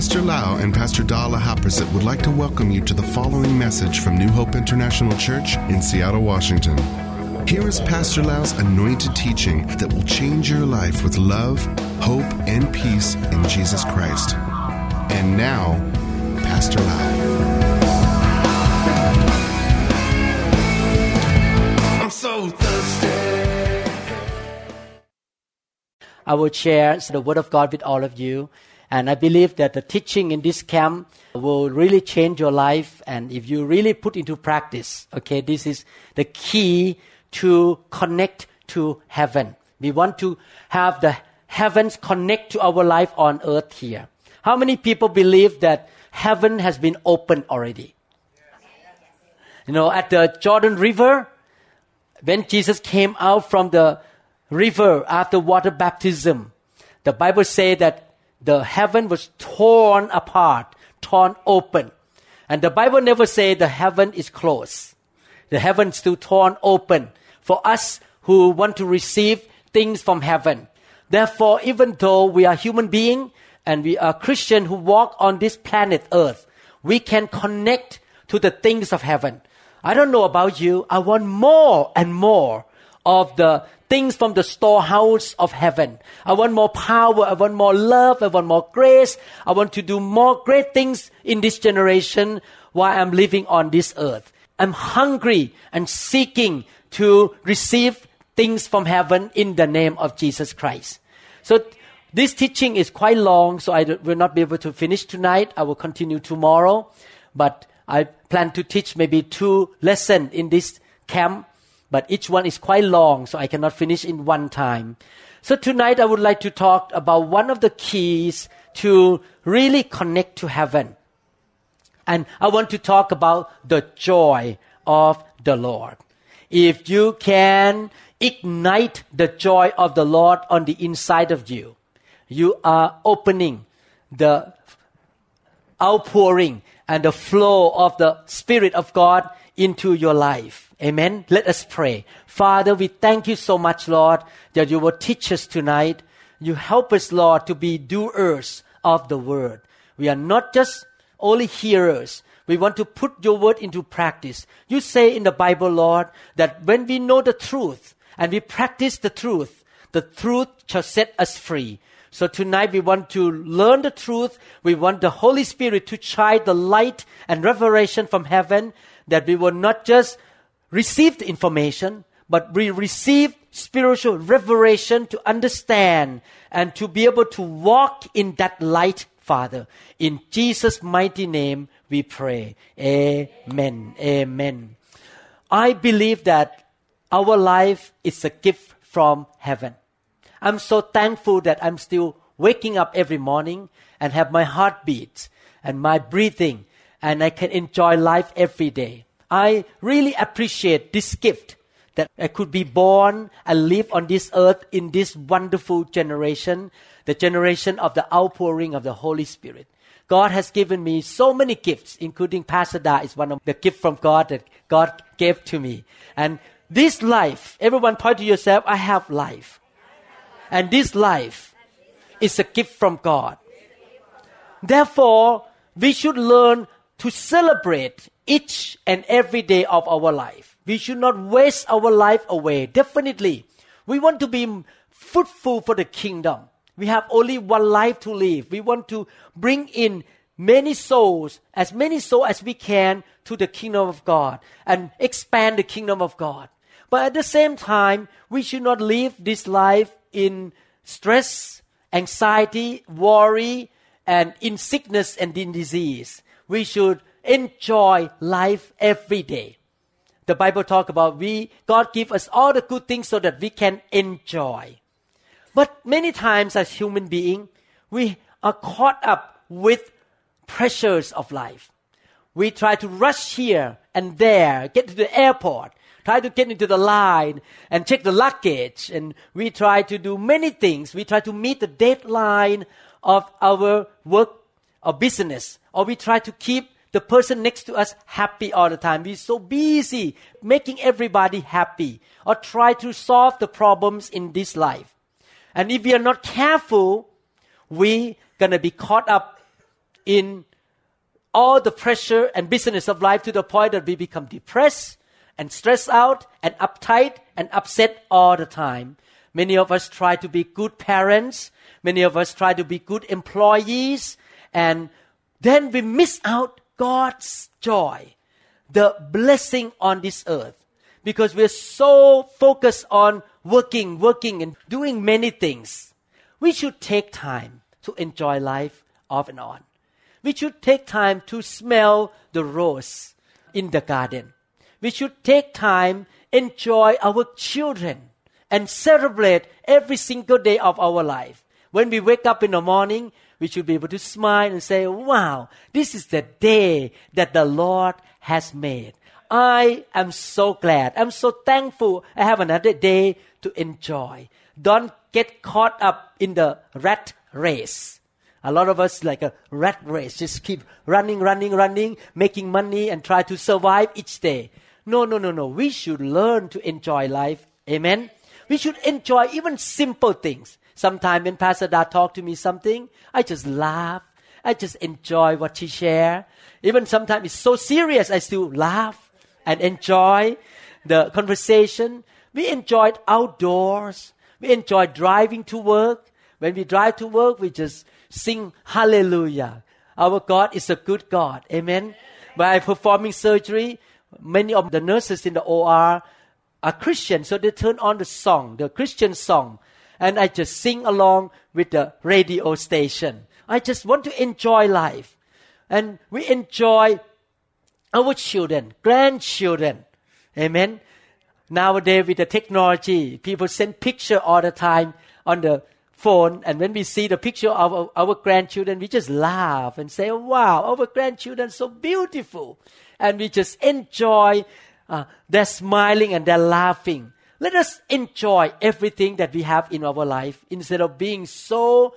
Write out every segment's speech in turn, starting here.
Pastor Lau and Pastor Dala Haprasit would like to welcome you to the following message from New Hope International Church in Seattle, Washington. Here is Pastor Lau's anointed teaching that will change your life with love, hope, and peace in Jesus Christ. And now, Pastor Lau. I'm so thirsty. I will share the Word of God with all of you. And I believe that the teaching in this camp will really change your life. And if you really put into practice, okay, this is the key to connect to heaven. We want to have the heavens connect to our life on earth here. How many people believe that heaven has been opened already? You know, at the Jordan River, when Jesus came out from the river after water baptism, the Bible says that the heaven was torn apart, torn open. And the Bible never say the heaven is closed. The heaven still torn open for us who want to receive things from heaven. Therefore, even though we are human being and we are Christian who walk on this planet earth, we can connect to the things of heaven. I don't know about you. I want more and more of the things from the storehouse of heaven. I want more power. I want more love. I want more grace. I want to do more great things in this generation while I'm living on this earth. I'm hungry and seeking to receive things from heaven in the name of Jesus Christ. So this teaching is quite long, so I will not be able to finish tonight. I will continue tomorrow, but I plan to teach maybe two lessons in this camp but each one is quite long, so I cannot finish in one time. So tonight I would like to talk about one of the keys to really connect to heaven. And I want to talk about the joy of the Lord. If you can ignite the joy of the Lord on the inside of you, you are opening the outpouring and the flow of the Spirit of God into your life. Amen. Let us pray. Father, we thank you so much, Lord, that you will teach us tonight. You help us, Lord, to be doers of the word. We are not just only hearers. We want to put your word into practice. You say in the Bible, Lord, that when we know the truth and we practice the truth, the truth shall set us free. So tonight we want to learn the truth. We want the Holy Spirit to shine the light and revelation from heaven that we will not just receive the information, but we receive spiritual revelation to understand and to be able to walk in that light, Father. In Jesus' mighty name we pray. Amen. Amen. I believe that our life is a gift from heaven. I'm so thankful that I'm still waking up every morning and have my heartbeat and my breathing and I can enjoy life every day. I really appreciate this gift that I could be born and live on this earth in this wonderful generation, the generation of the outpouring of the Holy Spirit. God has given me so many gifts, including Pastor Da is one of the gifts from God that God gave to me. And this life, everyone point to yourself, I have life. And this life is a gift from God. Therefore, we should learn to celebrate each and every day of our life. We should not waste our life away. Definitely. We want to be fruitful for the kingdom. We have only one life to live. We want to bring in many souls, as many souls as we can, to the kingdom of God and expand the kingdom of God. But at the same time, we should not live this life in stress, anxiety, worry, and in sickness and in disease. We should enjoy life every day. The Bible talk about we God give us all the good things so that we can enjoy. But many times as human being, we are caught up with pressures of life. We try to rush here and there, get to the airport, try to get into the line and check the luggage, and we try to do many things. We try to meet the deadline of our work or business, or we try to keep the person next to us happy all the time. We're so busy making everybody happy or try to solve the problems in this life. And if we are not careful, we gonna be caught up in all the pressure and business of life to the point that we become depressed and stressed out and uptight and upset all the time. Many of us try to be good parents. Many of us try to be good employees. And then we miss out God's joy, the blessing on this earth. Because we're so focused on working, working, and doing many things. We should take time to enjoy life off and on. We should take time to smell the rose in the garden. We should take time enjoy our children and celebrate every single day of our life. When we wake up in the morning, we should be able to smile and say, wow, this is the day that the Lord has made. I am so glad. I'm so thankful I have another day to enjoy. Don't get caught up in the rat race. A lot of us like a rat race, just keep running, running, running, making money and try to survive each day. No, no, no, no. We should learn to enjoy life. Amen. We should enjoy even simple things. Sometimes when Pastor Da talk to me something, I just laugh. I just enjoy what she share. Even sometimes it's so serious, I still laugh and enjoy the conversation. We enjoyed outdoors. We enjoy driving to work. When we drive to work, we just sing hallelujah. Our God is a good God. Amen. By performing surgery, many of the nurses in the OR are Christian, so they turn on the song, the Christian song, and I just sing along with the radio station. I just want to enjoy life. And we enjoy our children, grandchildren. Amen. Nowadays with the technology, people send picture all the time on the phone, and when we see the picture of our, grandchildren, we just laugh and say, "Wow, our grandchildren so beautiful," and we just enjoy uh, they're smiling and they're laughing. Let us enjoy everything that we have in our life instead of being so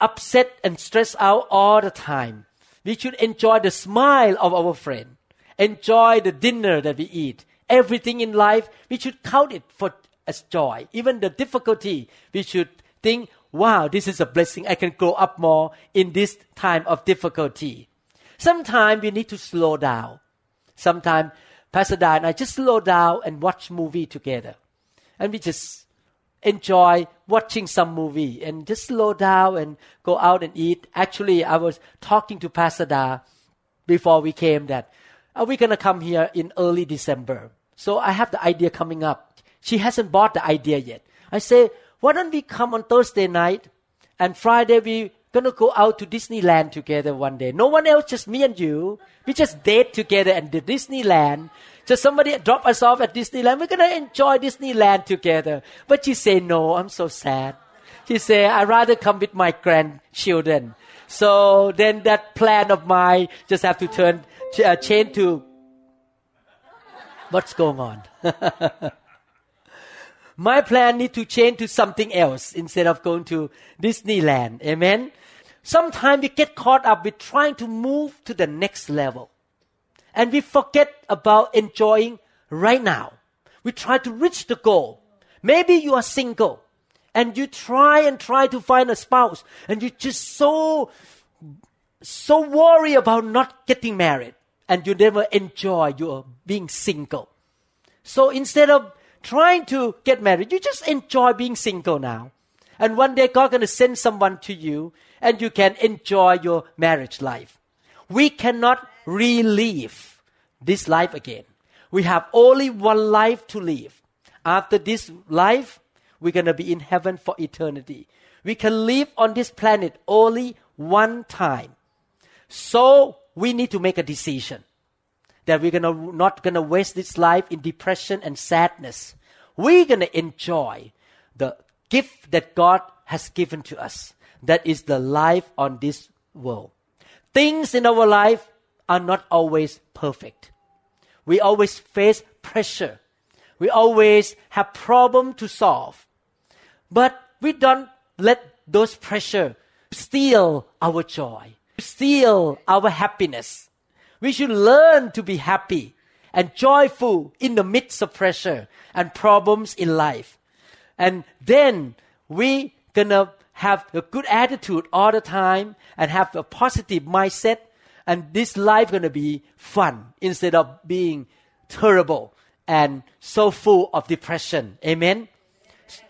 upset and stressed out all the time. We should enjoy the smile of our friend, enjoy the dinner that we eat. Everything in life, we should count it for as joy. Even the difficulty, we should think, wow, this is a blessing. I can grow up more in this time of difficulty. Sometimes we need to slow down. Sometimes Pastor Da and I just slow down and watch movie together. And we just enjoy watching some movie and just slow down and go out and eat. Actually, I was talking to Pastor before we came that are we going to come here in early December? So I have the idea coming up. She hasn't bought the idea yet. I say, why don't we come on Thursday night and Friday we gonna go out to Disneyland together one day. No one else, just me and you. We just date together and the Disneyland. Just somebody drop us off at Disneyland. We're gonna enjoy Disneyland together. But you say no. I'm so sad. She say I rather come with my grandchildren. So then that plan of mine just have to turn uh, change to what's going on. my plan need to change to something else instead of going to Disneyland. Amen. Sometimes we get caught up with trying to move to the next level. And we forget about enjoying right now. We try to reach the goal. Maybe you are single and you try and try to find a spouse and you're just so, so worry about not getting married and you never enjoy your being single. So instead of trying to get married, you just enjoy being single now. And one day God gonna send someone to you and you can enjoy your marriage life. We cannot relive this life again. We have only one life to live. After this life, we're going to be in heaven for eternity. We can live on this planet only one time. So we need to make a decision that we're gonna, not going to waste this life in depression and sadness. We're going to enjoy the gift that God has given to us. That is the life on this world. Things in our life are not always perfect. We always face pressure. We always have problem to solve. But we don't let those pressure steal our joy, steal our happiness. We should learn to be happy and joyful in the midst of pressure and problems in life. And then we gonna have a good attitude all the time and have a positive mindset, and this life gonna be fun instead of being terrible and so full of depression. Amen.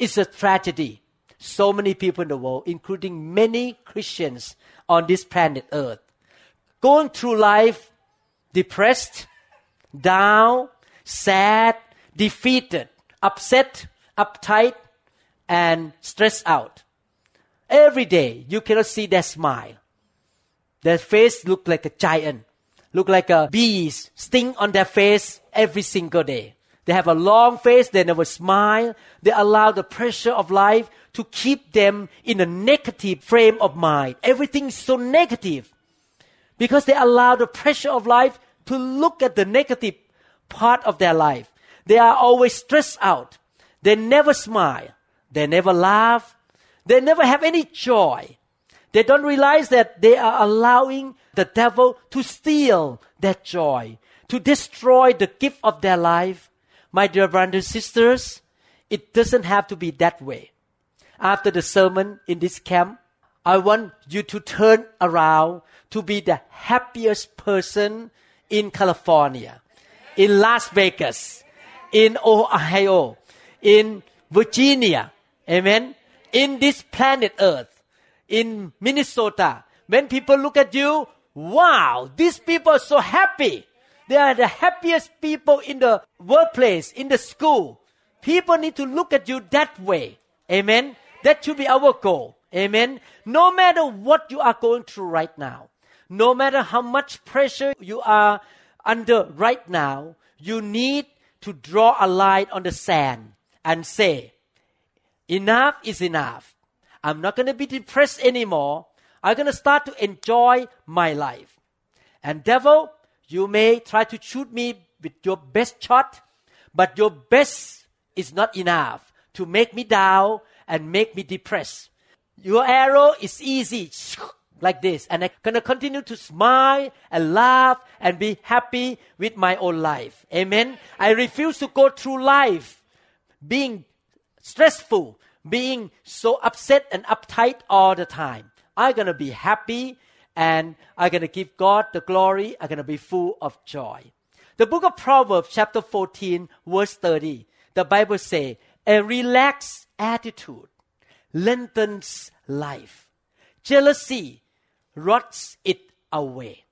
It's a tragedy. So many people in the world, including many Christians on this planet Earth, going through life depressed, down, sad, defeated, upset, uptight, and stressed out. Every day you cannot see their smile. Their face look like a giant, look like a bees sting on their face every single day. They have a long face, they never smile. They allow the pressure of life to keep them in a negative frame of mind. Everything is so negative because they allow the pressure of life to look at the negative part of their life. They are always stressed out. They never smile. They never laugh. They never have any joy. They don't realize that they are allowing the devil to steal that joy, to destroy the gift of their life. My dear brothers and sisters, it doesn't have to be that way. After the sermon in this camp, I want you to turn around to be the happiest person in California, in Las Vegas, in Ohio, in Virginia. Amen. In this planet Earth, in Minnesota, when people look at you, wow, these people are so happy. They are the happiest people in the workplace, in the school. People need to look at you that way. Amen. That should be our goal. Amen. No matter what you are going through right now, no matter how much pressure you are under right now, you need to draw a line on the sand and say, enough is enough. I'm not going to be depressed anymore. I'm going to start to enjoy my life. And devil, you may try to shoot me with your best shot, but your best is not enough to make me down and make me depressed. Your arrow is easy, like this, and I'm gonna continue to smile and laugh and be happy with my own life. Amen. I refuse to go through life being stressful, being so upset and uptight all the time. I'm gonna be happy and I'm going to give God the glory. I'm going to be full of joy. The book of Proverbs, chapter 14, verse 30, the Bible says, a relaxed attitude lengthens life. Jealousy rots it away.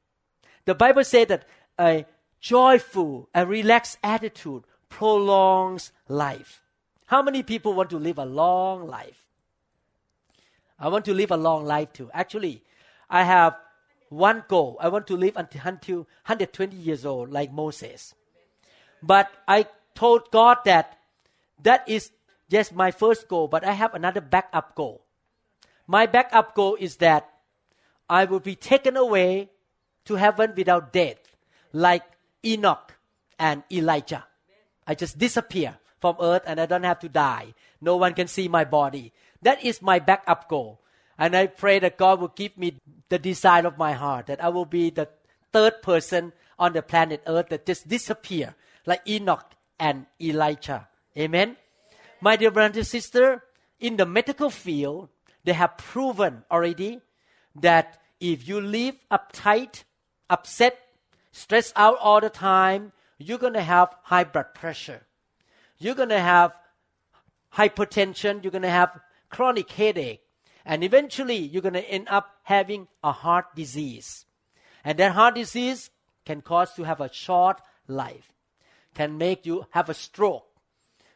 The Bible says that a joyful, a relaxed attitude prolongs life. How many people want to live a long life? I want to live a long life too. Actually, I have one goal. I want to live until, until 120 years old, like Moses. But I told God that that is just my first goal, but I have another backup goal. My backup goal is that I will be taken away to heaven without death, like Enoch and Elijah. I just disappear from earth and I don't have to die. No one can see my body. That is my backup goal. And I pray that God will give me the desire of my heart that I will be the third person on the planet Earth that just disappear like Enoch and Elijah. Amen. My dear brother and sister, in the medical field, they have proven already that if you live uptight, upset, stressed out all the time, you're going to have high blood pressure. You're going to have hypertension. You're going to have chronic headache. And eventually, you're going to end up having a heart disease. And that heart disease can cause you to have a short life, can make you have a stroke.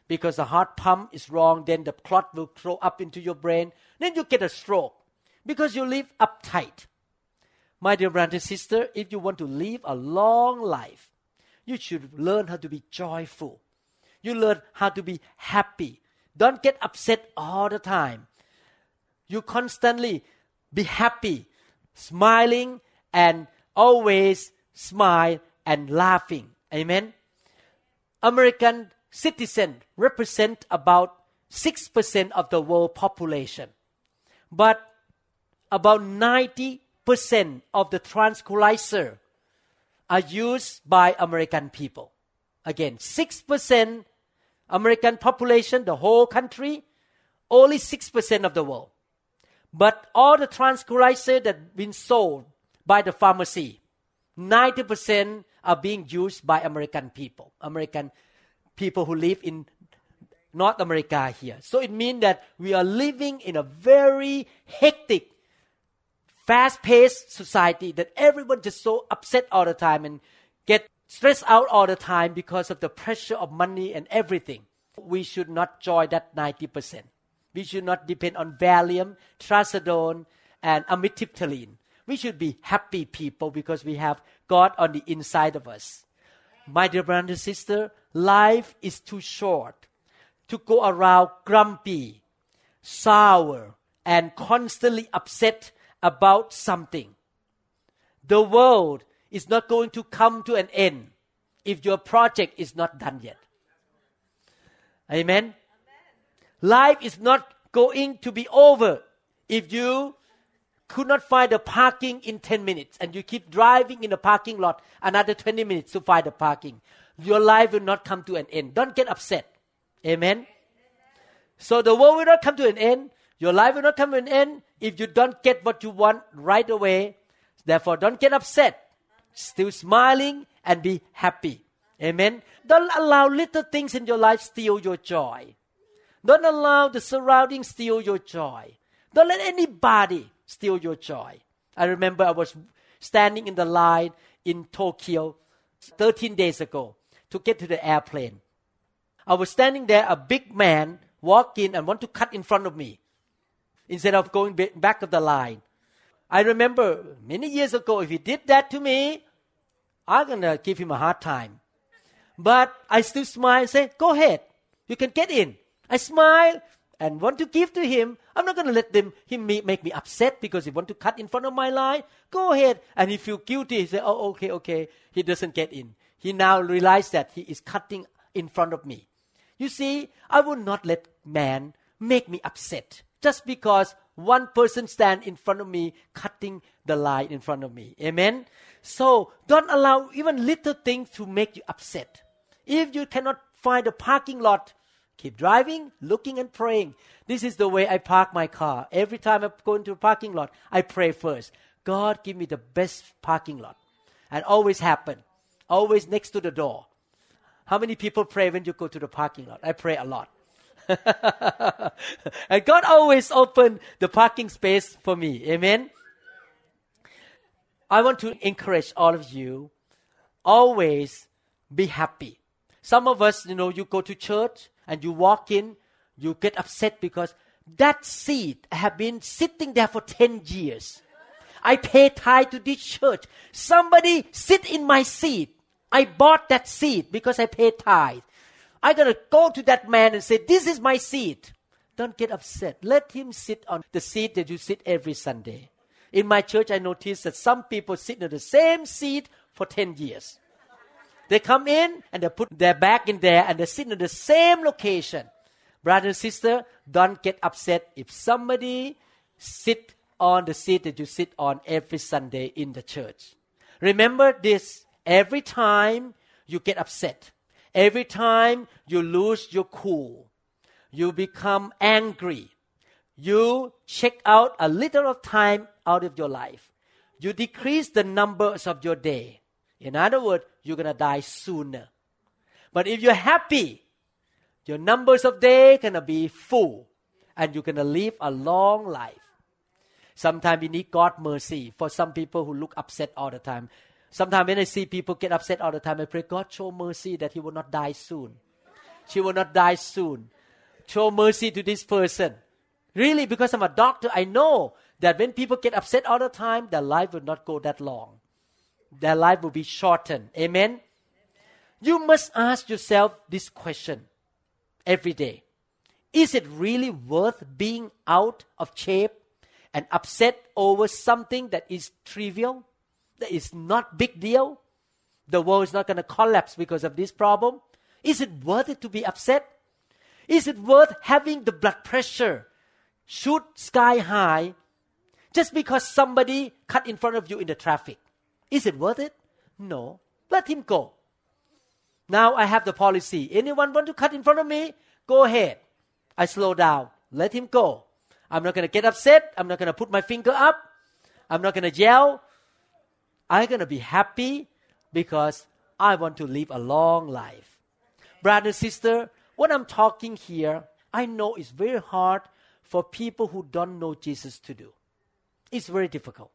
Because the heart pump is wrong, then the clot will throw up into your brain. Then you get a stroke because you live uptight. My dear brother and sister, if you want to live a long life, you should learn how to be joyful. You learn how to be happy. Don't get upset all the time you constantly be happy, smiling, and always smile and laughing. Amen. American citizens represent about 6% of the world population. But about 90% of the tranquilizer are used by American people. Again, 6% American population, the whole country, only 6% of the world. But all the tranquilizer that have been sold by the pharmacy, 90% are being used by American people, American people who live in North America here. So it means that we are living in a very hectic, fast-paced society that everyone just so upset all the time and get stressed out all the time because of the pressure of money and everything. We should not join that 90%. We should not depend on Valium, Trazodone, and Amitriptyline. We should be happy people because we have God on the inside of us. My dear brother and sister, life is too short to go around grumpy, sour, and constantly upset about something. The world is not going to come to an end if your project is not done yet. Amen. Life is not going to be over if you could not find a parking in 10 minutes and you keep driving in the parking lot another 20 minutes to find a parking. Your life will not come to an end. Don't get upset. Amen. So the world will not come to an end. Your life will not come to an end if you don't get what you want right away. Therefore, don't get upset. Still smiling and be happy. Amen. Don't allow little things in your life steal your joy. Don't allow the surroundings steal your joy. Don't let anybody steal your joy. I remember I was standing in the line in Tokyo 13 days ago to get to the airplane. I was standing there, a big man walked in and want to cut in front of me instead of going back of the line. I remember many years ago, if he did that to me, I'm gonna give him a hard time. But I still smile and say, go ahead, you can get in. I smile and want to give to him. I'm not going to let them him make me upset because he want to cut in front of my line. Go ahead. And he feel guilty. He say, oh, okay, okay. He doesn't get in. He now realize that he is cutting in front of me. You see, I will not let man make me upset just because one person stand in front of me cutting the line in front of me. Amen. So don't allow even little things to make you upset. If you cannot find a parking lot Keep driving, looking and praying. This is the way I park my car. Every time I go into a parking lot, I pray first. God, give me the best parking lot. And always happen. Always next to the door. How many people pray when you go to the parking lot? I pray a lot. and God always open the parking space for me. Amen. I want to encourage all of you always be happy. Some of us, you know, you go to church and you walk in, you get upset because that seat have been sitting there for 10 years. I pay tithe to this church. Somebody sit in my seat. I bought that seat because I paid tithe. I gotta go to that man and say, this is my seat. Don't get upset. Let him sit on the seat that you sit every Sunday. In my church, I noticed that some people sit in the same seat for 10 years. They come in and they put their bag in there and they sit in the same location. Brother and sister, don't get upset if somebody sit on the seat that you sit on every Sunday in the church. Remember this every time you get upset, every time you lose your cool, you become angry, you check out a little of time out of your life. You decrease the numbers of your day. In other words, you're going to die sooner. But if you're happy, your numbers of days going to be full and you're going to live a long life. Sometimes we need God mercy for some people who look upset all the time. Sometimes when I see people get upset all the time, I pray, God, show mercy that he will not die soon. She will not die soon. Show mercy to this person. Really, because I'm a doctor, I know that when people get upset all the time, their life will not go that long their life will be shortened. Amen. You must ask yourself this question every day. Is it really worth being out of shape and upset over something that is trivial, that is not big deal? The world is not going to collapse because of this problem. Is it worth it to be upset? Is it worth having the blood pressure shoot sky high just because somebody cut in front of you in the traffic? Is it worth it? No. Let him go. Now I have the policy. Anyone want to cut in front of me? Go ahead. I slow down. Let him go. I'm not going to get upset. I'm not going to put my finger up. I'm not going to yell. I'm going to be happy because I want to live a long life. Brother, sister, what I'm talking here, I know it's very hard for people who don't know Jesus to do. It's very difficult.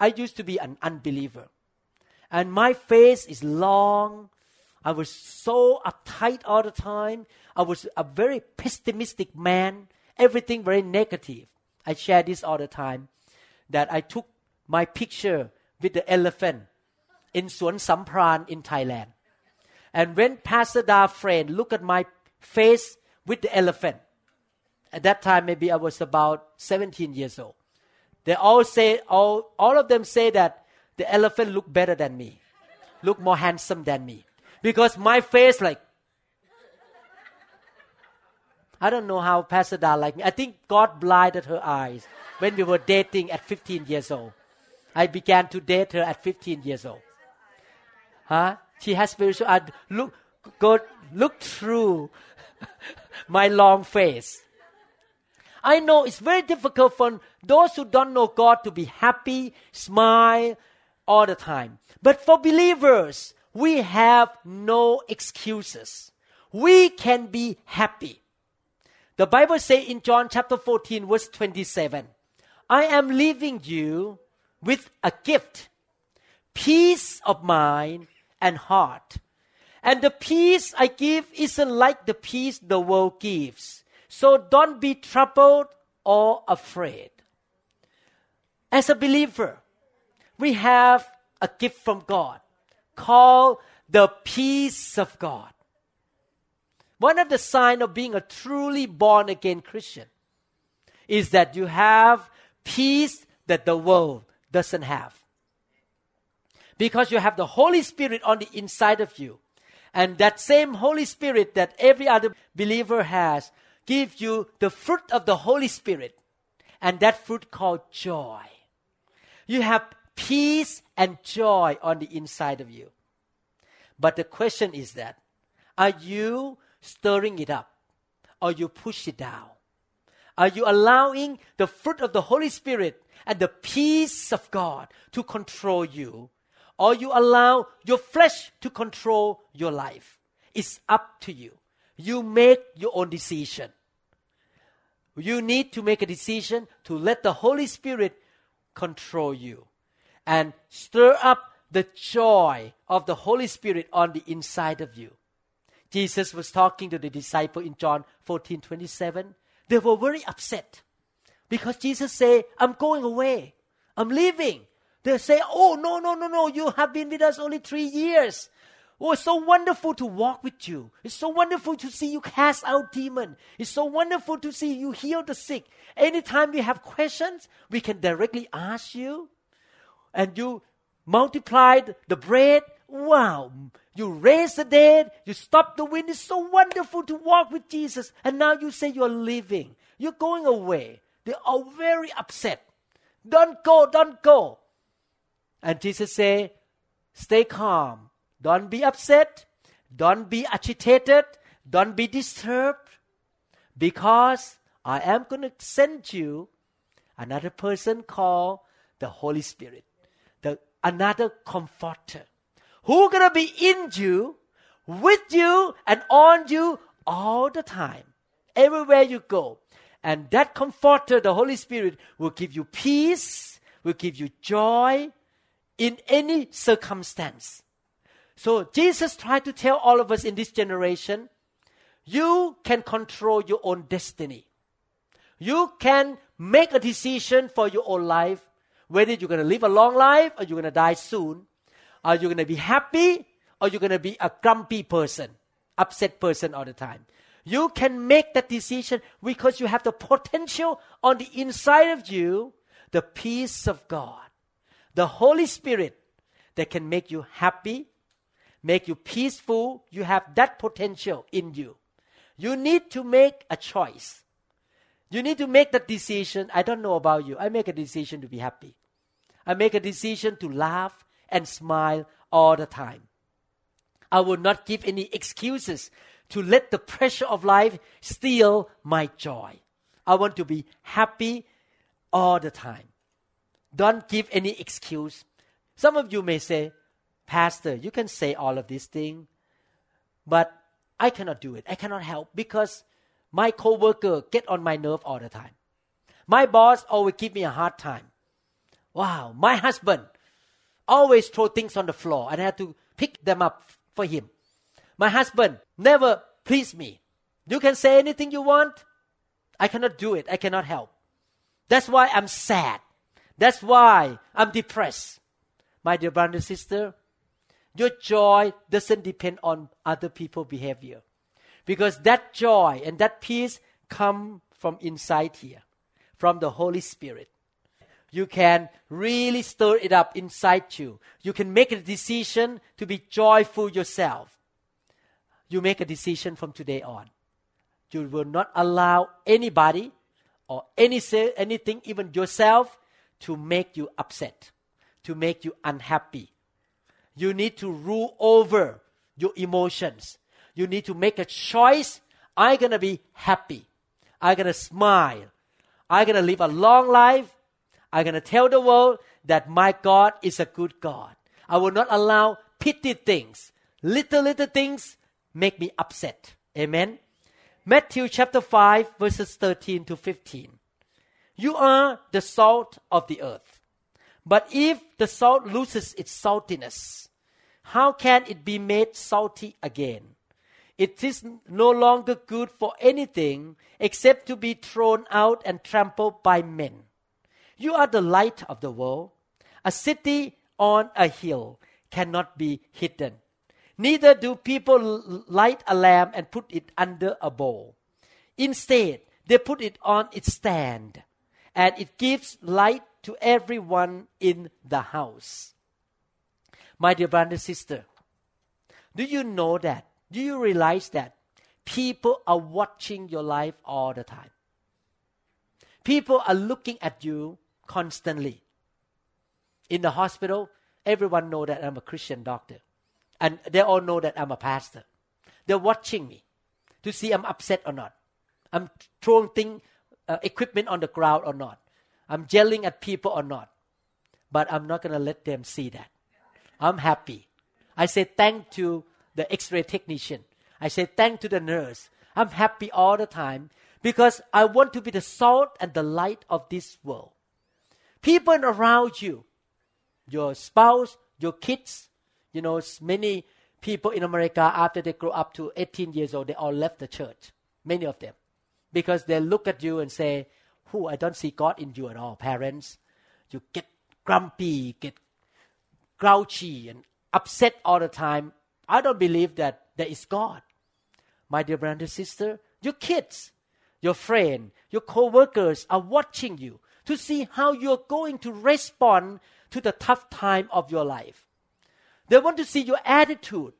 I used to be an unbeliever. And my face is long. I was so uptight all the time. I was a very pessimistic man. Everything very negative. I share this all the time. That I took my picture with the elephant in Suan Sampran in Thailand. And when Pastor Da friend look at my face with the elephant, at that time maybe I was about 17 years old. They all say, all, all of them say that the elephant look better than me, look more handsome than me. Because my face like, I don't know how Pastor Da like me. I think God blinded her eyes when we were dating at 15 years old. I began to date her at 15 years old. Huh? She has spiritual eye. Look, go, look through my long face. I know it's very difficult for those who don't know God to be happy, smile all the time. But for believers, we have no excuses. We can be happy. The Bible says in John chapter 14 verse 27, I am leaving you with a gift, peace of mind and heart. And the peace I give isn't like the peace the world gives. So don't be troubled or afraid. As a believer, we have a gift from God called the peace of God. One of the signs of being a truly born again Christian is that you have peace that the world doesn't have. Because you have the Holy Spirit on the inside of you. And that same Holy Spirit that every other believer has gives you the fruit of the Holy Spirit. And that fruit called joy. You have peace and joy on the inside of you. But the question is that are you stirring it up or you push it down? Are you allowing the fruit of the Holy Spirit and the peace of God to control you? Or you allow your flesh to control your life? It's up to you. You make your own decision. You need to make a decision to let the Holy Spirit control you and stir up the joy of the Holy Spirit on the inside of you. Jesus was talking to the disciple in John 14 27. They were very upset because Jesus said, I'm going away. I'm leaving. They say, Oh, no, no, no, no. You have been with us only three years. Oh, it's so wonderful to walk with you. It's so wonderful to see you cast out demon. It's so wonderful to see you heal the sick. Anytime we have questions, we can directly ask you. And you multiplied the bread. Wow. You raised the dead. You stopped the wind. It's so wonderful to walk with Jesus. And now you say you're leaving. You're going away. They are very upset. Don't go, don't go. And Jesus say, stay calm. Don't be upset. Don't be agitated. Don't be disturbed. Because I am going to send you another person called the Holy Spirit, the another comforter, who gonna be in you, with you, and on you all the time, everywhere you go. And that comforter, the Holy Spirit, will give you peace, will give you joy in any circumstance. So Jesus tried to tell all of us in this generation, you can control your own destiny. You can make a decision for your own life, whether you're going to live a long life or you're going to die soon. Are you going to be happy or you're going to be a grumpy person, upset person all the time? You can make that decision because you have the potential on the inside of you, the peace of God, the Holy Spirit that can make you happy, make you peaceful. You have that potential in you. You need to make a choice. You need to make that decision. I don't know about you. I make a decision to be happy. I make a decision to laugh and smile all the time. I will not give any excuses to let the pressure of life steal my joy. I want to be happy all the time. Don't give any excuse. Some of you may say, Pastor, you can say all of these things, but I cannot do it. I cannot help because my coworker get on my nerve all the time. My boss always give me a hard time. Wow, my husband always throw things on the floor and I have to pick them up for him. My husband never please me. You can say anything you want. I cannot do it. I cannot help. That's why I'm sad. That's why I'm depressed. My dear brother and sister, your joy doesn't depend on other people's behavior. Because that joy and that peace come from inside here, from the Holy Spirit. You can really stir it up inside you. You can make a decision to be joyful yourself. You make a decision from today on. You will not allow anybody or any anything, even yourself, to make you upset, to make you unhappy. You need to rule over your emotions. You need to make a choice. I'm gonna be happy. I'm gonna smile. I'm gonna live a long life. I'm gonna tell the world that my God is a good God. I will not allow petty things, little little things make me upset. Amen. Matthew chapter 5 verses 13 to 15. You are the salt of the earth. But if the salt loses its saltiness, how can it be made salty again? It is no longer good for anything except to be thrown out and trampled by men. You are the light of the world. A city on a hill cannot be hidden. Neither do people light a lamp and put it under a bowl. Instead, they put it on its stand, and it gives light to everyone in the house. My dear brother and sister, do you know that? Do you realize that people are watching your life all the time? People are looking at you constantly. In the hospital, everyone know that I'm a Christian doctor and they all know that I'm a pastor. They're watching me to see I'm upset or not. I'm throwing thing, uh, equipment on the ground or not. I'm yelling at people or not. But I'm not going to let them see that. I'm happy. I say thank to the x-ray technician. I say thank to the nurse. I'm happy all the time because I want to be the salt and the light of this world. People around you, your spouse, your kids, you know, many people in America, after they grow up to 18 years old, they all left the church. Many of them. Because they look at you and say, Who, I don't see God in you at all, parents. You get grumpy, get grouchy, and upset all the time. I don't believe that there is God. My dear brother and sister, your kids, your friend, your co-workers are watching you to see how you're going to respond to the tough time of your life. They want to see your attitude.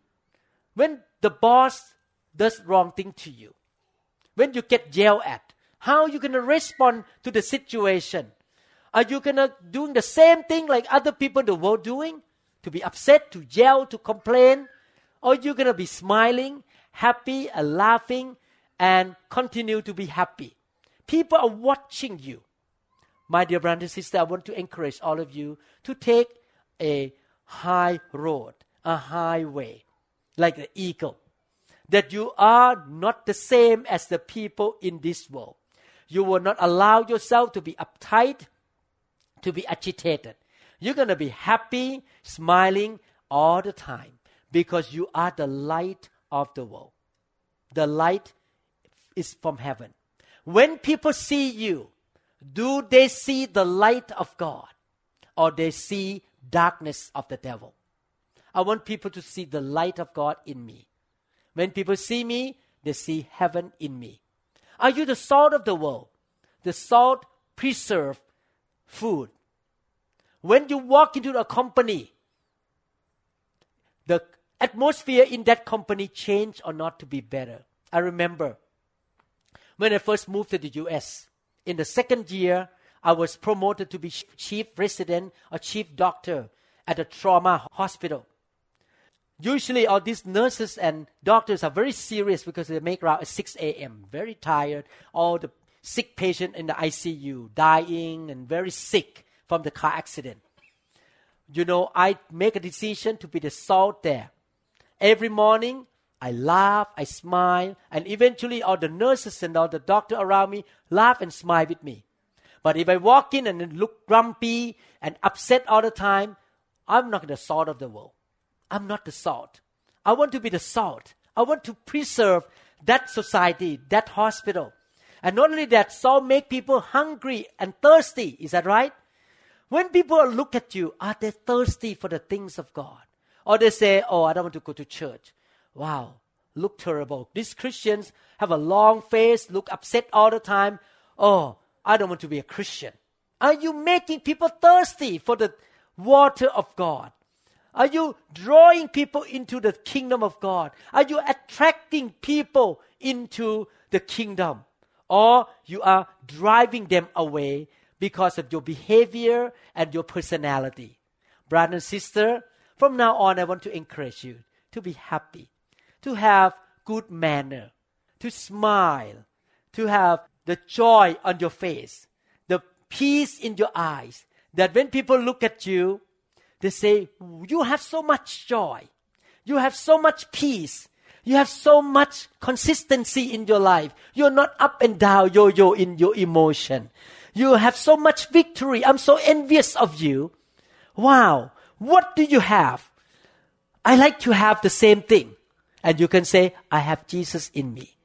When the boss does wrong thing to you, when you get yelled at, how you to respond to the situation? Are you to doing the same thing like other people in the world doing? To be upset, to yell, to complain? Or you to be smiling, happy, and laughing, and continue to be happy? People are watching you. My dear brother and sister, I want to encourage all of you to take a high road, a highway, like the eagle. That you are not the same as the people in this world. You will not allow yourself to be uptight, to be agitated. You're going to be happy, smiling all the time because you are the light of the world. The light is from heaven. When people see you, do they see the light of God or they see darkness of the devil. I want people to see the light of God in me. When people see me, they see heaven in me. Are you the salt of the world? The salt preserve food. When you walk into a company, the atmosphere in that company change or not to be better. I remember when I first moved to the US, in the second year, I was promoted to be chief resident or chief doctor at a trauma hospital. Usually, all these nurses and doctors are very serious because they make around at 6 a.m. Very tired. All the sick patient in the ICU, dying and very sick from the car accident. You know, I make a decision to be the salt there. Every morning, I laugh, I smile, and eventually all the nurses and all the doctor around me laugh and smile with me. But if I walk in and look grumpy and upset all the time, I'm not the salt of the world. I'm not the salt. I want to be the salt. I want to preserve that society, that hospital. And not only that, salt make people hungry and thirsty. Is that right? When people look at you, are they thirsty for the things of God? Or they say, oh, I don't want to go to church. Wow, look terrible. These Christians have a long face, look upset all the time. Oh, I don't want to be a Christian. Are you making people thirsty for the water of God? Are you drawing people into the kingdom of God? Are you attracting people into the kingdom? Or you are driving them away because of your behavior and your personality. Brother and sister, from now on, I want to encourage you to be happy, to have good manner, to smile, to have the joy on your face, the peace in your eyes, that when people look at you, they say, You have so much joy. You have so much peace. You have so much consistency in your life. You're not up and down, yo yo in your emotion. You have so much victory. I'm so envious of you. Wow. What do you have? I like to have the same thing. And you can say, I have Jesus in me.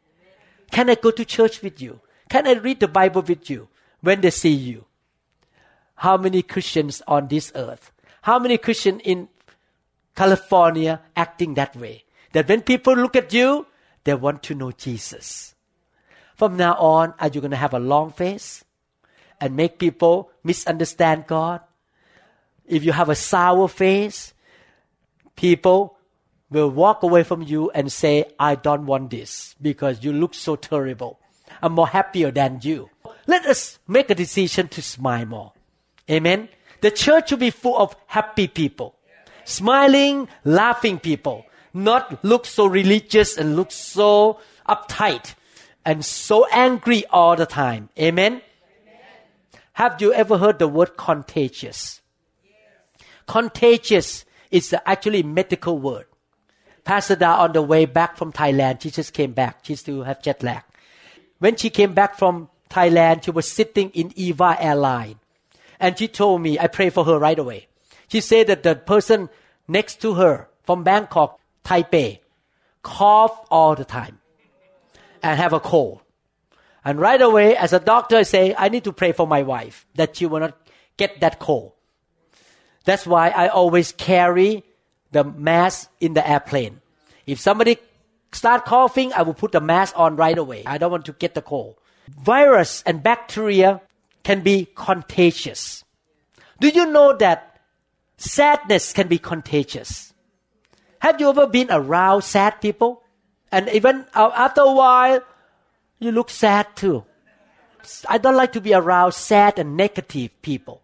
Can I go to church with you? Can I read the Bible with you when they see you? How many Christians on this earth? How many Christians in California acting that way? That when people look at you, they want to know Jesus. From now on, are you going to have a long face and make people misunderstand God? If you have a sour face, people will walk away from you and say, I don't want this because you look so terrible. I'm more happier than you. Let us make a decision to smile more. Amen. The church should be full of happy people, smiling, laughing people, not look so religious and look so uptight and so angry all the time. Amen. Amen. Have you ever heard the word contagious? Yes. Contagious is actually a medical word. Pastor Da on the way back from Thailand, she just came back. She still have jet lag. When she came back from Thailand, she was sitting in EVA airline. And she told me, I pray for her right away. She said that the person next to her from Bangkok, Taipei, cough all the time and have a cold. And right away, as a doctor, I say, I need to pray for my wife that she will not get that cold. That's why I always carry the mask in the airplane. If somebody start coughing, I will put the mask on right away. I don't want to get the cold. Virus and bacteria can be contagious. Do you know that sadness can be contagious? Have you ever been around sad people? And even uh, after a while, you look sad too. I don't like to be around sad and negative people.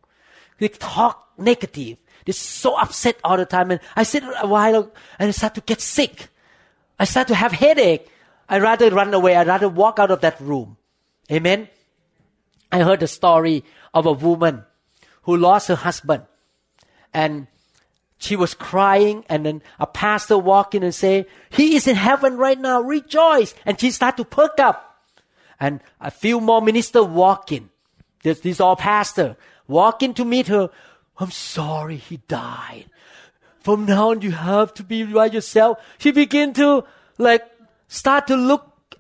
They talk negative. They're so upset all the time. And I sit a while and I start to get sick. I start to have headache. I'd rather run away. I'd rather walk out of that room. Amen. I heard the story of a woman who lost her husband and she was crying and then a pastor walked in and say, he is in heaven right now. Rejoice. And she started to perk up and a few more ministers walk in. These all pastor walk in to meet her. I'm sorry he died. From now on you have to be by yourself. She began to like start to look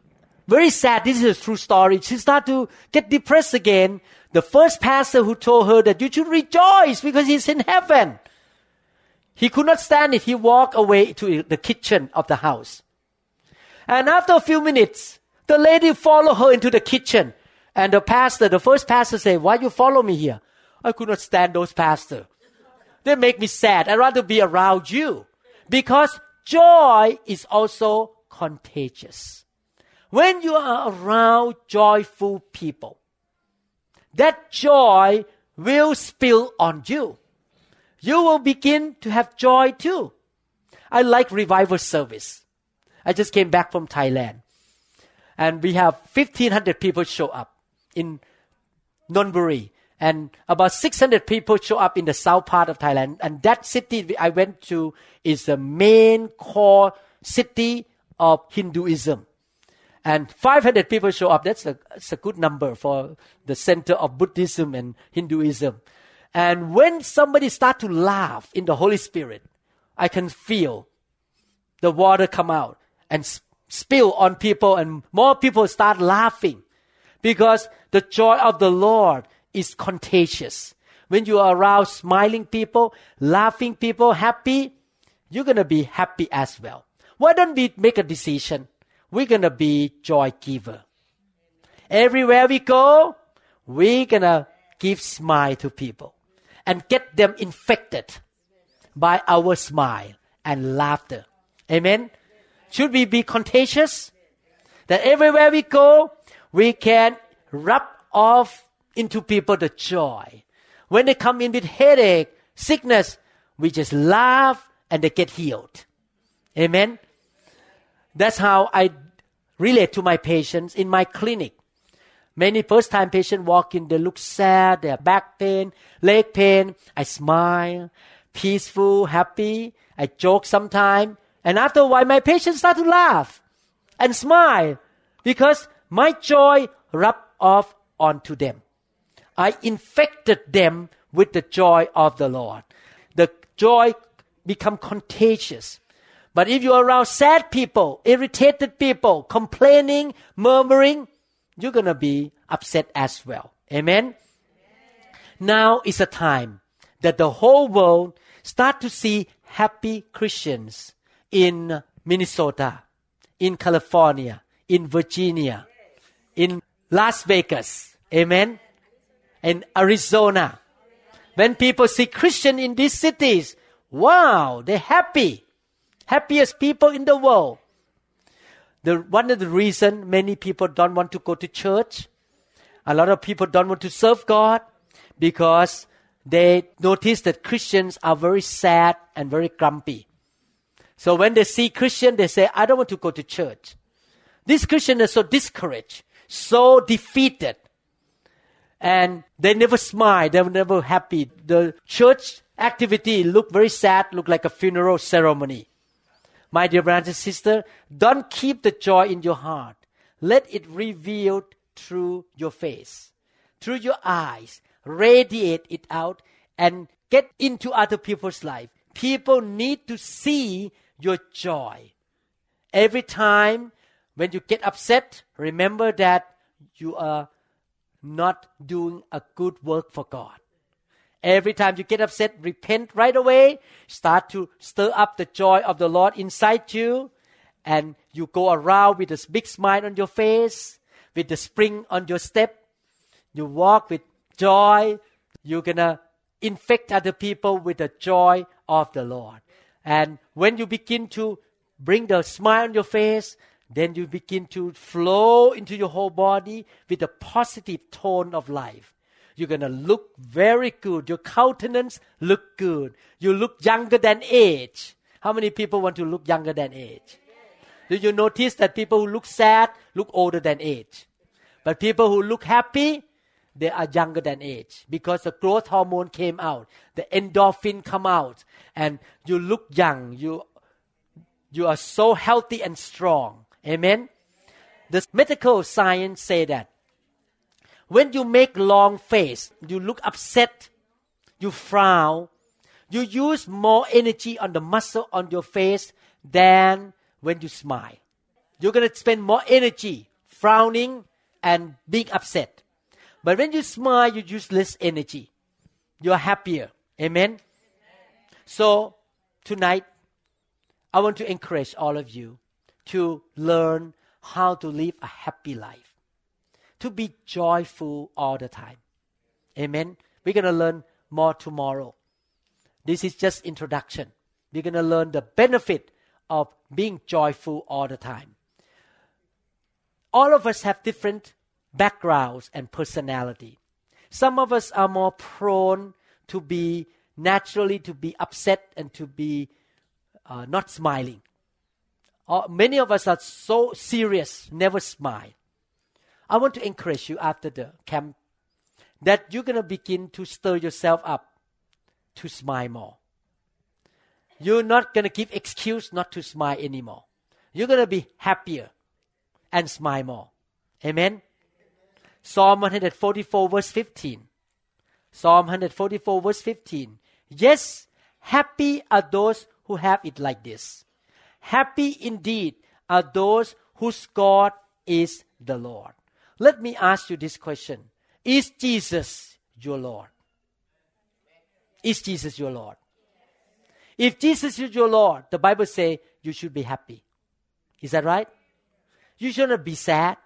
very sad. This is a true story. She started to get depressed again. The first pastor who told her that you should rejoice because he's in heaven. He could not stand it. He walked away to the kitchen of the house. And after a few minutes, the lady followed her into the kitchen. And the pastor, the first pastor said, why you follow me here? I could not stand those pastors. They make me sad. I'd rather be around you. Because joy is also contagious. When you are around joyful people, that joy will spill on you. You will begin to have joy too. I like revival service. I just came back from Thailand and we have 1500 people show up in Nonthaburi. And about 600 people show up in the south part of Thailand. And that city I went to is the main core city of Hinduism. And 500 people show up. That's a, that's a good number for the center of Buddhism and Hinduism. And when somebody start to laugh in the Holy Spirit, I can feel the water come out and spill on people and more people start laughing because the joy of the Lord is contagious. When you are around smiling people, laughing people, happy, you're going to be happy as well. Why don't we make a decision? We're going to be joy giver. Everywhere we go, we're going to give smile to people and get them infected by our smile and laughter. Amen. Should we be contagious? That everywhere we go, we can rub off into people the joy. When they come in with headache, sickness, we just laugh and they get healed. Amen. That's how I relate to my patients in my clinic. Many first time patients walk in, they look sad, they have back pain, leg pain. I smile, peaceful, happy. I joke sometimes. And after a while, my patients start to laugh and smile because my joy rub off onto them. I infected them with the joy of the Lord. The joy become contagious. But if you're around sad people, irritated people, complaining, murmuring, you're going to be upset as well. Amen? Now is a time that the whole world start to see happy Christians in Minnesota, in California, in Virginia, in Las Vegas. Amen? In Arizona. When people see Christian in these cities, wow, they're happy happiest people in the world. The, one of the reason many people don't want to go to church, a lot of people don't want to serve God because they notice that Christians are very sad and very grumpy. So when they see Christian, they say, I don't want to go to church. These Christian are so discouraged, so defeated. And they never smile, they were never happy. The church activity looked very sad, looked like a funeral ceremony. My dear brothers and sisters, don't keep the joy in your heart. Let it revealed through your face, through your eyes. Radiate it out and get into other people's life. People need to see your joy. Every time when you get upset, remember that you are not doing a good work for God. Every time you get upset, repent right away. Start to stir up the joy of the Lord inside you. And you go around with a big smile on your face, with the spring on your step. You walk with joy. You're gonna infect other people with the joy of the Lord. And when you begin to bring the smile on your face, then you begin to flow into your whole body with a positive tone of life. You're going to look very good. Your countenance look good. You look younger than age. How many people want to look younger than age? Do you notice that people who look sad look older than age? But people who look happy, they are younger than age because the growth hormone came out, the endorphin come out, and you look young. You you are so healthy and strong. Amen. The medical science say that when you make long face, you look upset, you frown, you use more energy on the muscle on your face than when you smile. You're to spend more energy frowning and being upset. But when you smile, you use less energy. You're happier. Amen? So, tonight, I want to encourage all of you to learn how to live a happy life to be joyful all the time. Amen. We're going to learn more tomorrow. This is just introduction. We're going to learn the benefit of being joyful all the time. All of us have different backgrounds and personality. Some of us are more prone to be naturally to be upset and to be uh, not smiling. Many of us are so serious, never smile. I want to encourage you after the camp that you're going to begin to stir yourself up to smile more. You're not going to give excuse not to smile anymore. You're going to be happier and smile more. Amen. Psalm 144 verse 15. Psalm 144 verse 15. Yes, happy are those who have it like this. Happy indeed are those whose God is the Lord. Let me ask you this question. Is Jesus your Lord? Is Jesus your Lord? If Jesus is your Lord, the Bible says you should be happy. Is that right? You should not be sad.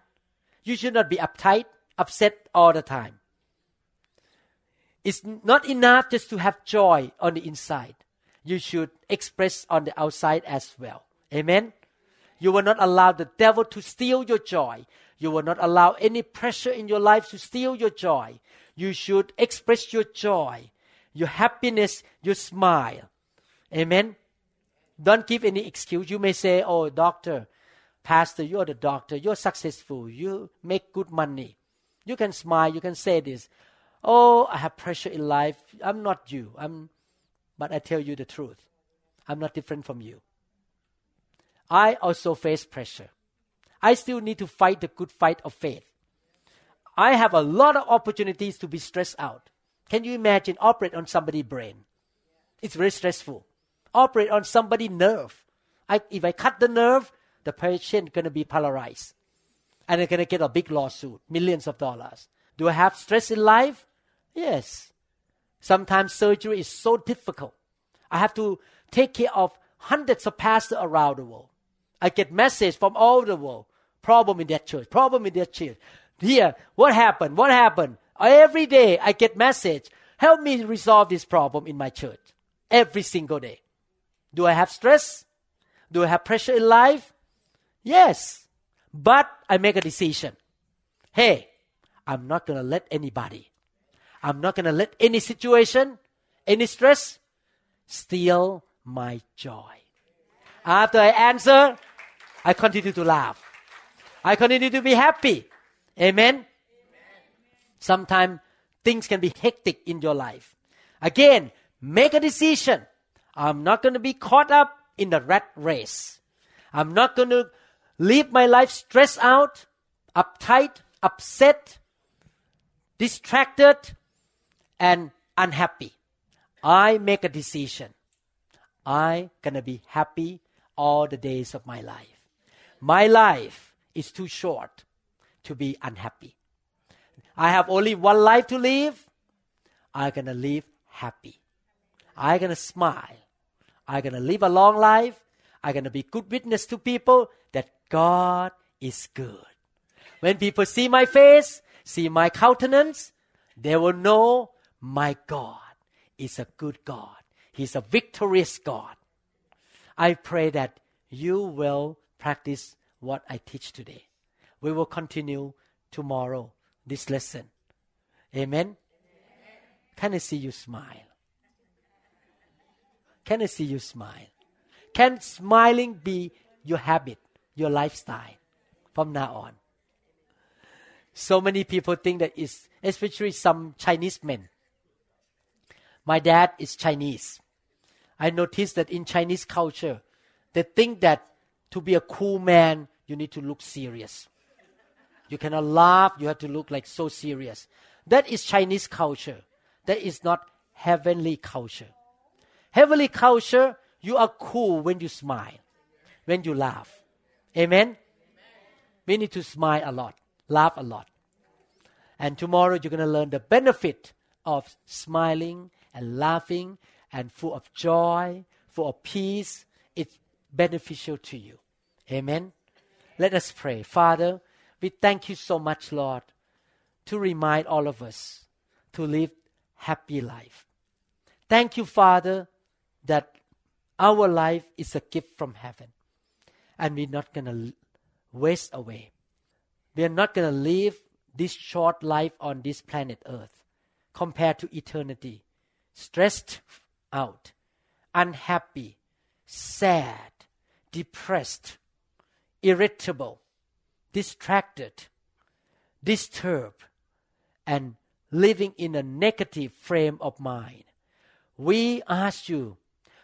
You should not be uptight, upset all the time. It's not enough just to have joy on the inside. You should express on the outside as well. Amen. You will not allow the devil to steal your joy. You will not allow any pressure in your life to steal your joy. You should express your joy, your happiness, your smile. Amen. Don't give any excuse. You may say, Oh, doctor, pastor, you're the doctor. You're successful. You make good money. You can smile. You can say this. Oh, I have pressure in life. I'm not you. I'm, but I tell you the truth. I'm not different from you. I also face pressure. I still need to fight the good fight of faith. I have a lot of opportunities to be stressed out. Can you imagine operate on somebody's brain? It's very stressful. Operate on somebody's nerve. I, if I cut the nerve, the patient gonna be paralyzed, and they're gonna get a big lawsuit, millions of dollars. Do I have stress in life? Yes. Sometimes surgery is so difficult. I have to take care of hundreds of pastors around the world. I get messages from all the world. Problem in that church. Problem in that church. Here, what happened? What happened? Every day I get message. Help me resolve this problem in my church. Every single day. Do I have stress? Do I have pressure in life? Yes. But I make a decision. Hey, I'm not going to let anybody, I'm not going to let any situation, any stress steal my joy. After I answer, I continue to laugh. I continue to be happy. Amen. Sometimes things can be hectic in your life. Again, make a decision. I'm not going to be caught up in the rat race. I'm not going to live my life stressed out, uptight, upset, distracted, and unhappy. I make a decision. I gonna be happy all the days of my life. My life is too short to be unhappy. I have only one life to live. I'm gonna live happy. I'm gonna smile. I'm gonna live a long life. I'm gonna be good witness to people that God is good. When people see my face, see my countenance, they will know my God is a good God. He's a victorious God. I pray that you will practice what I teach today. We will continue tomorrow this lesson. Amen. Amen. Can I see you smile? Can I see you smile? Can smiling be your habit, your lifestyle from now on? So many people think that it's, especially some Chinese men. My dad is Chinese. I noticed that in Chinese culture, they think that to be a cool man, you need to look serious. You cannot laugh, you have to look like so serious. That is Chinese culture. That is not heavenly culture. Heavenly culture, you are cool when you smile, when you laugh. Amen? We need to smile a lot, laugh a lot. And tomorrow you're going to learn the benefit of smiling and laughing and full of joy, full of peace. It's beneficial to you. Amen. Let us pray. Father, we thank you so much, Lord, to remind all of us to live happy life. Thank you, Father, that our life is a gift from heaven. And we're not going to waste away. We are not going to live this short life on this planet Earth compared to eternity stressed out, unhappy, sad, depressed, irritable, distracted, disturbed and living in a negative frame of mind. We ask you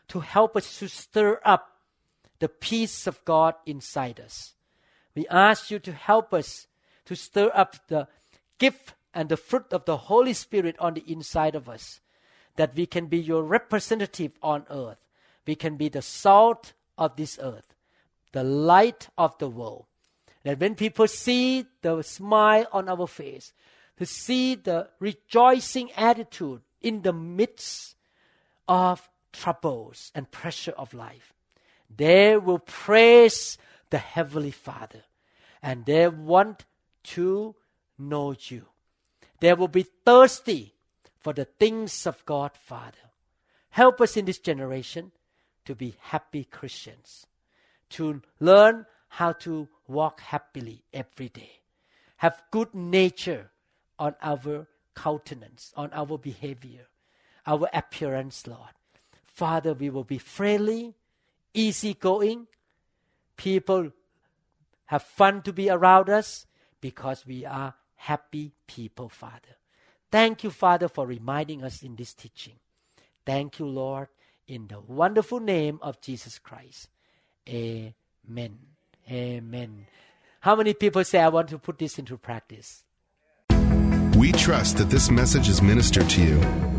to help us to stir up the peace of God inside us. We ask you to help us to stir up the gift and the fruit of the Holy Spirit on the inside of us, that we can be your representative on earth. We can be the salt of this earth, the light of the world. That when people see the smile on our face, to see the rejoicing attitude in the midst of troubles and pressure of life, they will praise the Heavenly Father and they want to know you. They will be thirsty for the things of God, Father. Help us in this generation to be happy Christians, to learn how to walk happily every day, have good nature on our countenance, on our behavior, our appearance, Lord. Father, we will be friendly, easygoing. People have fun to be around us because we are happy people, Father. Thank you, Father, for reminding us in this teaching. Thank you, Lord, in the wonderful name of Jesus Christ. Amen. Amen. How many people say, I want to put this into practice? We trust that this message is ministered to you.